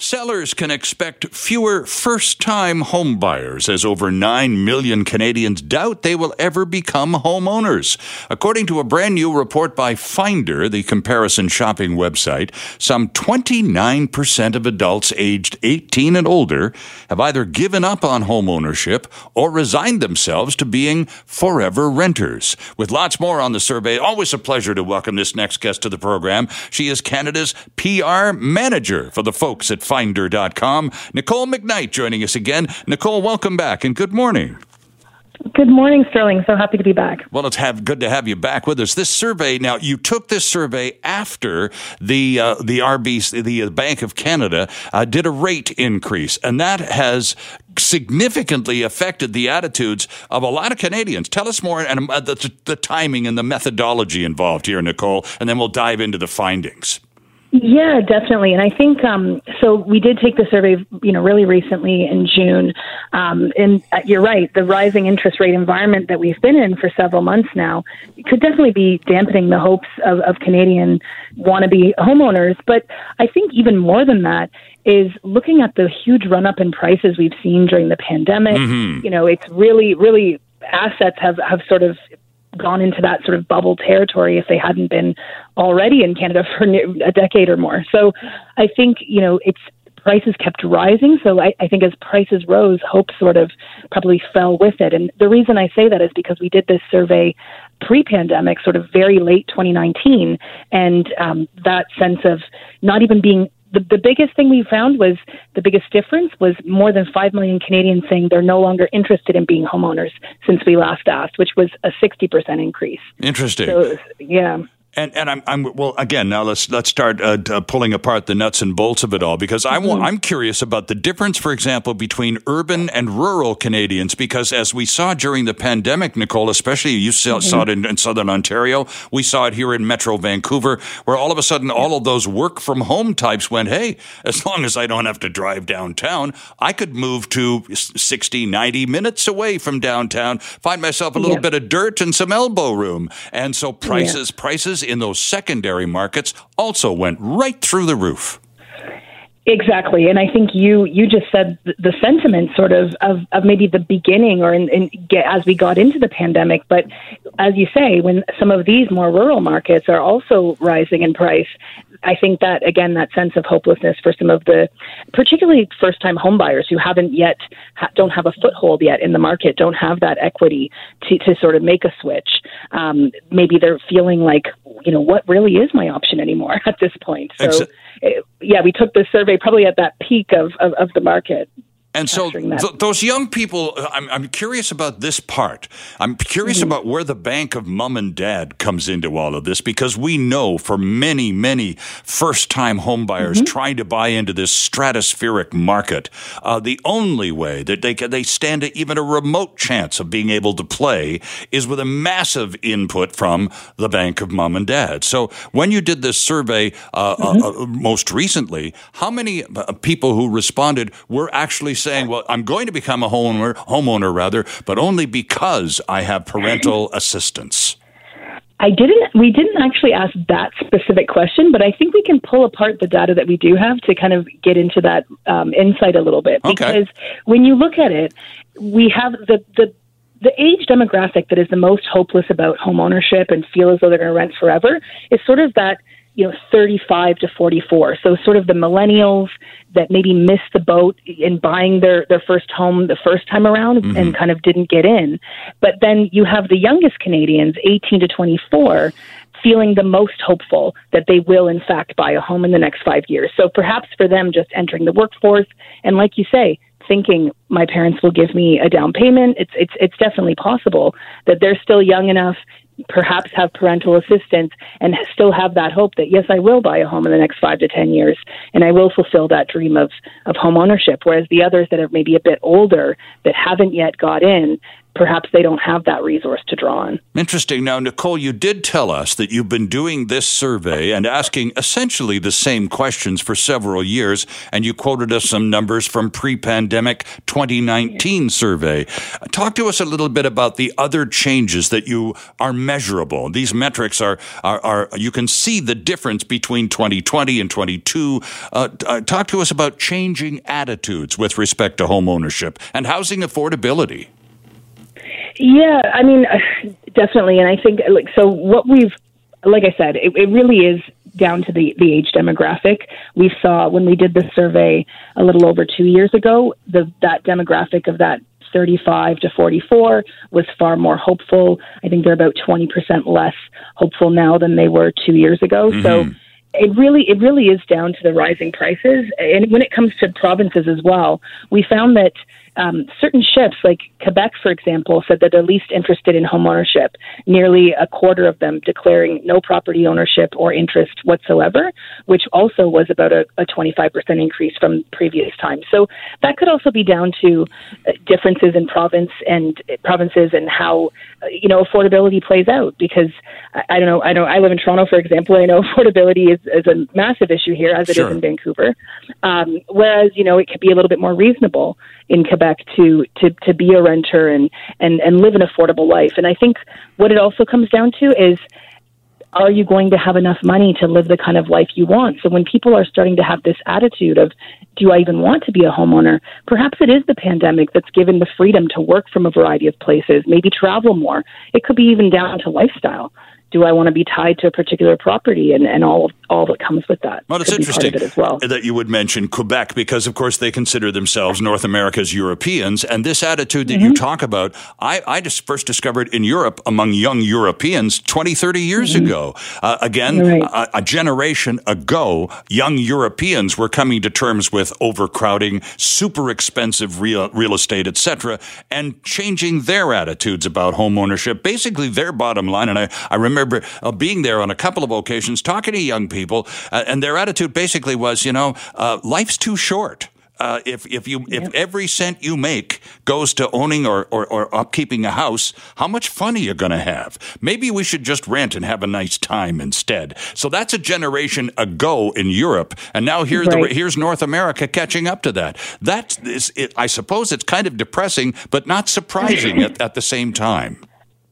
sellers can expect fewer first time homebuyers as over 9 million Canadians doubt they will ever become homeowners. According to a brand new report by Finder, the comparison shopping website, some 29% of adults aged 18 and older have either given up on homeownership or resigned themselves to being forever renters. With lots more on the survey, always a pleasure to welcome this next guest to the program. She is Canada's PR manager for the folks at Finder.com. Nicole McKnight joining us again. Nicole, welcome back and good morning. Good morning, Sterling. So happy to be back. Well, it's have, good to have you back with us. This survey, now you took this survey after the uh, the RBC, the Bank of Canada, uh, did a rate increase, and that has significantly affected the attitudes of a lot of Canadians. Tell us more and uh, the, the timing and the methodology involved here, Nicole, and then we'll dive into the findings. Yeah, definitely. And I think um, so. We did take the survey, you know, really recently in June. Um, and uh, you're right, the rising interest rate environment that we've been in for several months now could definitely be dampening the hopes of, of Canadian wannabe homeowners. But I think even more than that is looking at the huge run up in prices we've seen during the pandemic. Mm-hmm. You know, it's really, really assets have have sort of gone into that sort of bubble territory if they hadn't been already in Canada for a decade or more. So I think, you know, it's prices kept rising. So I, I think as prices rose, hope sort of probably fell with it. And the reason I say that is because we did this survey pre pandemic, sort of very late 2019, and um, that sense of not even being the, the biggest thing we found was the biggest difference was more than 5 million Canadians saying they're no longer interested in being homeowners since we last asked, which was a 60% increase. Interesting. So, yeah. And and I'm, I'm well again now let's let's start uh, uh, pulling apart the nuts and bolts of it all because I mm-hmm. I'm curious about the difference for example between urban and rural Canadians because as we saw during the pandemic Nicole especially you saw, mm-hmm. saw it in, in, southern Ontario we saw it here in Metro Vancouver where all of a sudden all of those work from home types went hey as long as I don't have to drive downtown I could move to 60 90 minutes away from downtown find myself a little yeah. bit of dirt and some elbow room and so prices yeah. prices in those secondary markets also went right through the roof. Exactly, and I think you you just said the sentiment sort of of, of maybe the beginning or in, in get, as we got into the pandemic. But as you say, when some of these more rural markets are also rising in price, I think that again that sense of hopelessness for some of the particularly first time homebuyers who haven't yet don't have a foothold yet in the market, don't have that equity to to sort of make a switch. Um, maybe they're feeling like you know what really is my option anymore at this point. So. It, yeah, we took the survey probably at that peak of, of, of the market. And so th- those young people, uh, I'm, I'm, curious about this part. I'm curious mm-hmm. about where the bank of mom and dad comes into all of this because we know for many, many first time homebuyers mm-hmm. trying to buy into this stratospheric market, uh, the only way that they can, they stand even a remote chance of being able to play is with a massive input from the bank of mom and dad. So when you did this survey uh, uh mm-hmm. uh, most recently, how many uh, people who responded were actually saying, well, I'm going to become a homeowner, homeowner rather, but only because I have parental assistance? I didn't. We didn't actually ask that specific question, but I think we can pull apart the data that we do have to kind of get into that um, insight a little bit. Okay. Because when you look at it, we have the the the age demographic that is the most hopeless about home ownership and feel as though they're going to rent forever is sort of that you know 35 to 44 so sort of the millennials that maybe missed the boat in buying their their first home the first time around mm-hmm. and kind of didn't get in but then you have the youngest Canadians 18 to 24 feeling the most hopeful that they will in fact buy a home in the next 5 years so perhaps for them just entering the workforce and like you say thinking my parents will give me a down payment. It's it's it's definitely possible that they're still young enough perhaps have parental assistance and still have that hope that yes I will buy a home in the next 5 to 10 years and I will fulfill that dream of of home ownership whereas the others that are maybe a bit older that haven't yet got in perhaps they don't have that resource to draw on. Interesting. Now, Nicole, you did tell us that you've been doing this survey and asking essentially the same questions for several years, and you quoted us some numbers from pre-pandemic 2019 survey. Talk to us a little bit about the other changes that you are measurable. These metrics are are, are you can see the difference between 2020 and 22. Uh, uh, talk to us about changing attitudes with respect to home ownership and housing affordability. Yeah, I mean, definitely. And I think, like, so what we've, like I said, it, it really is down to the, the age demographic. We saw when we did the survey a little over two years ago, the, that demographic of that 35 to 44 was far more hopeful. I think they're about 20% less hopeful now than they were two years ago. Mm-hmm. So it really it really is down to the rising prices and when it comes to provinces as well we found that um, certain shifts, like Quebec, for example, said that they're least interested in home ownership. Nearly a quarter of them declaring no property ownership or interest whatsoever, which also was about a, a 25% increase from previous times. So that could also be down to uh, differences in province and uh, provinces and how uh, you know affordability plays out. Because I, don't know, I know I live in Toronto, for example. And I know affordability is, is a massive issue here, as it sure. is in Vancouver. Um, whereas you know it could be a little bit more reasonable in Quebec to to to be a renter and and and live an affordable life. And I think what it also comes down to is are you going to have enough money to live the kind of life you want? So when people are starting to have this attitude of, do I even want to be a homeowner? Perhaps it is the pandemic that's given the freedom to work from a variety of places, maybe travel more. It could be even down to lifestyle do I want to be tied to a particular property and, and all all that comes with that? Well, it's interesting it well. that you would mention Quebec because, of course, they consider themselves North America's Europeans, and this attitude that mm-hmm. you talk about, I, I just first discovered in Europe among young Europeans 20, 30 years mm-hmm. ago. Uh, again, right. a, a, generation ago, young Europeans were coming to terms with overcrowding, super expensive real real estate, etc., and changing their attitudes about home ownership. Basically, their bottom line, and I, I remember remember uh, being there on a couple of occasions, talking to young people, uh, and their attitude basically was, you know, uh, life's too short. Uh, if if you if every cent you make goes to owning or, or, or upkeeping a house, how much fun are you going to have? Maybe we should just rent and have a nice time instead. So that's a generation ago in Europe, and now here's right. the, here's North America catching up to that. That is, it, I suppose it's kind of depressing, but not surprising at, at the same time.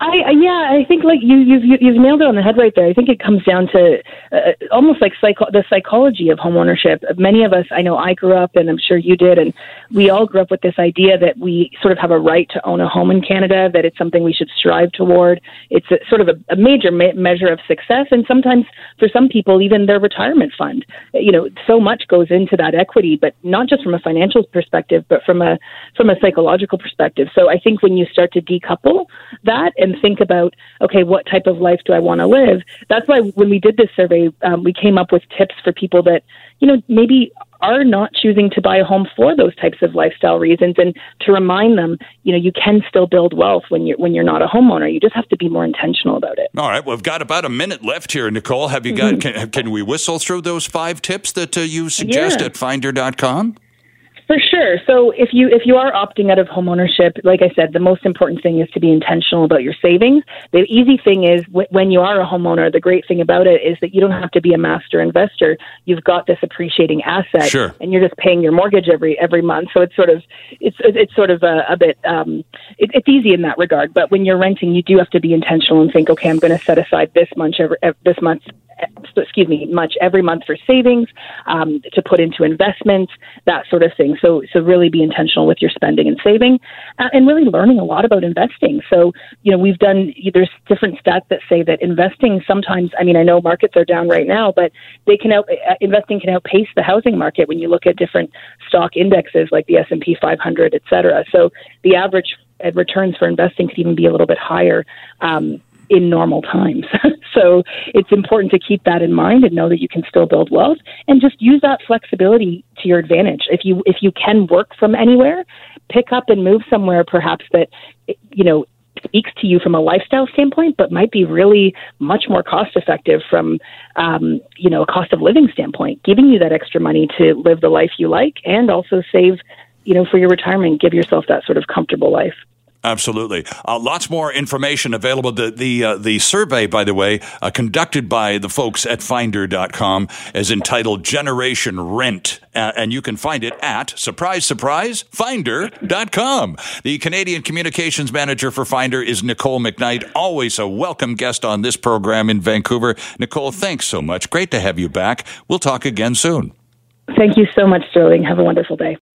I yeah, I think like you you've you've nailed it on the head right there. I think it comes down to uh, almost like psycho- the psychology of homeownership. Many of us, I know, I grew up, and I'm sure you did, and we all grew up with this idea that we sort of have a right to own a home in Canada. That it's something we should strive toward. It's a, sort of a, a major ma- measure of success, and sometimes for some people, even their retirement fund. You know, so much goes into that equity, but not just from a financial perspective, but from a from a psychological perspective. So I think when you start to decouple that and and think about, okay, what type of life do I want to live? That's why when we did this survey, um, we came up with tips for people that, you know, maybe are not choosing to buy a home for those types of lifestyle reasons and to remind them you know you can still build wealth when you're when you're not a homeowner you just have to be more intentional about it all right we've got about a minute left here nicole have you got mm-hmm. can, can we whistle through those five tips that uh, you suggest yeah. at finder.com for sure. So if you if you are opting out of homeownership, like I said, the most important thing is to be intentional about your savings. The easy thing is w- when you are a homeowner, the great thing about it is that you don't have to be a master investor. You've got this appreciating asset, sure. and you're just paying your mortgage every every month. So it's sort of it's it's sort of a, a bit um, it, it's easy in that regard. But when you're renting, you do have to be intentional and think, okay, I'm going to set aside this much every, this month excuse me, much every month for savings, um, to put into investments, that sort of thing. So, so really be intentional with your spending and saving, uh, and really learning a lot about investing. So, you know, we've done there's different stats that say that investing sometimes. I mean, I know markets are down right now, but they can out, uh, investing can outpace the housing market when you look at different stock indexes like the S and P 500, et cetera. So, the average uh, returns for investing could even be a little bit higher. Um, in normal times. so it's important to keep that in mind and know that you can still build wealth and just use that flexibility to your advantage. If you if you can work from anywhere, pick up and move somewhere perhaps that you know speaks to you from a lifestyle standpoint, but might be really much more cost effective from, um, you know, a cost of living standpoint, giving you that extra money to live the life you like and also save, you know, for your retirement, give yourself that sort of comfortable life. Absolutely. Uh, lots more information available. The the uh, the survey, by the way, uh, conducted by the folks at Finder.com, is entitled "Generation Rent," uh, and you can find it at surprise surprise Finder.com. The Canadian communications manager for Finder is Nicole McKnight. Always a welcome guest on this program in Vancouver. Nicole, thanks so much. Great to have you back. We'll talk again soon. Thank you so much, Sterling. Have a wonderful day.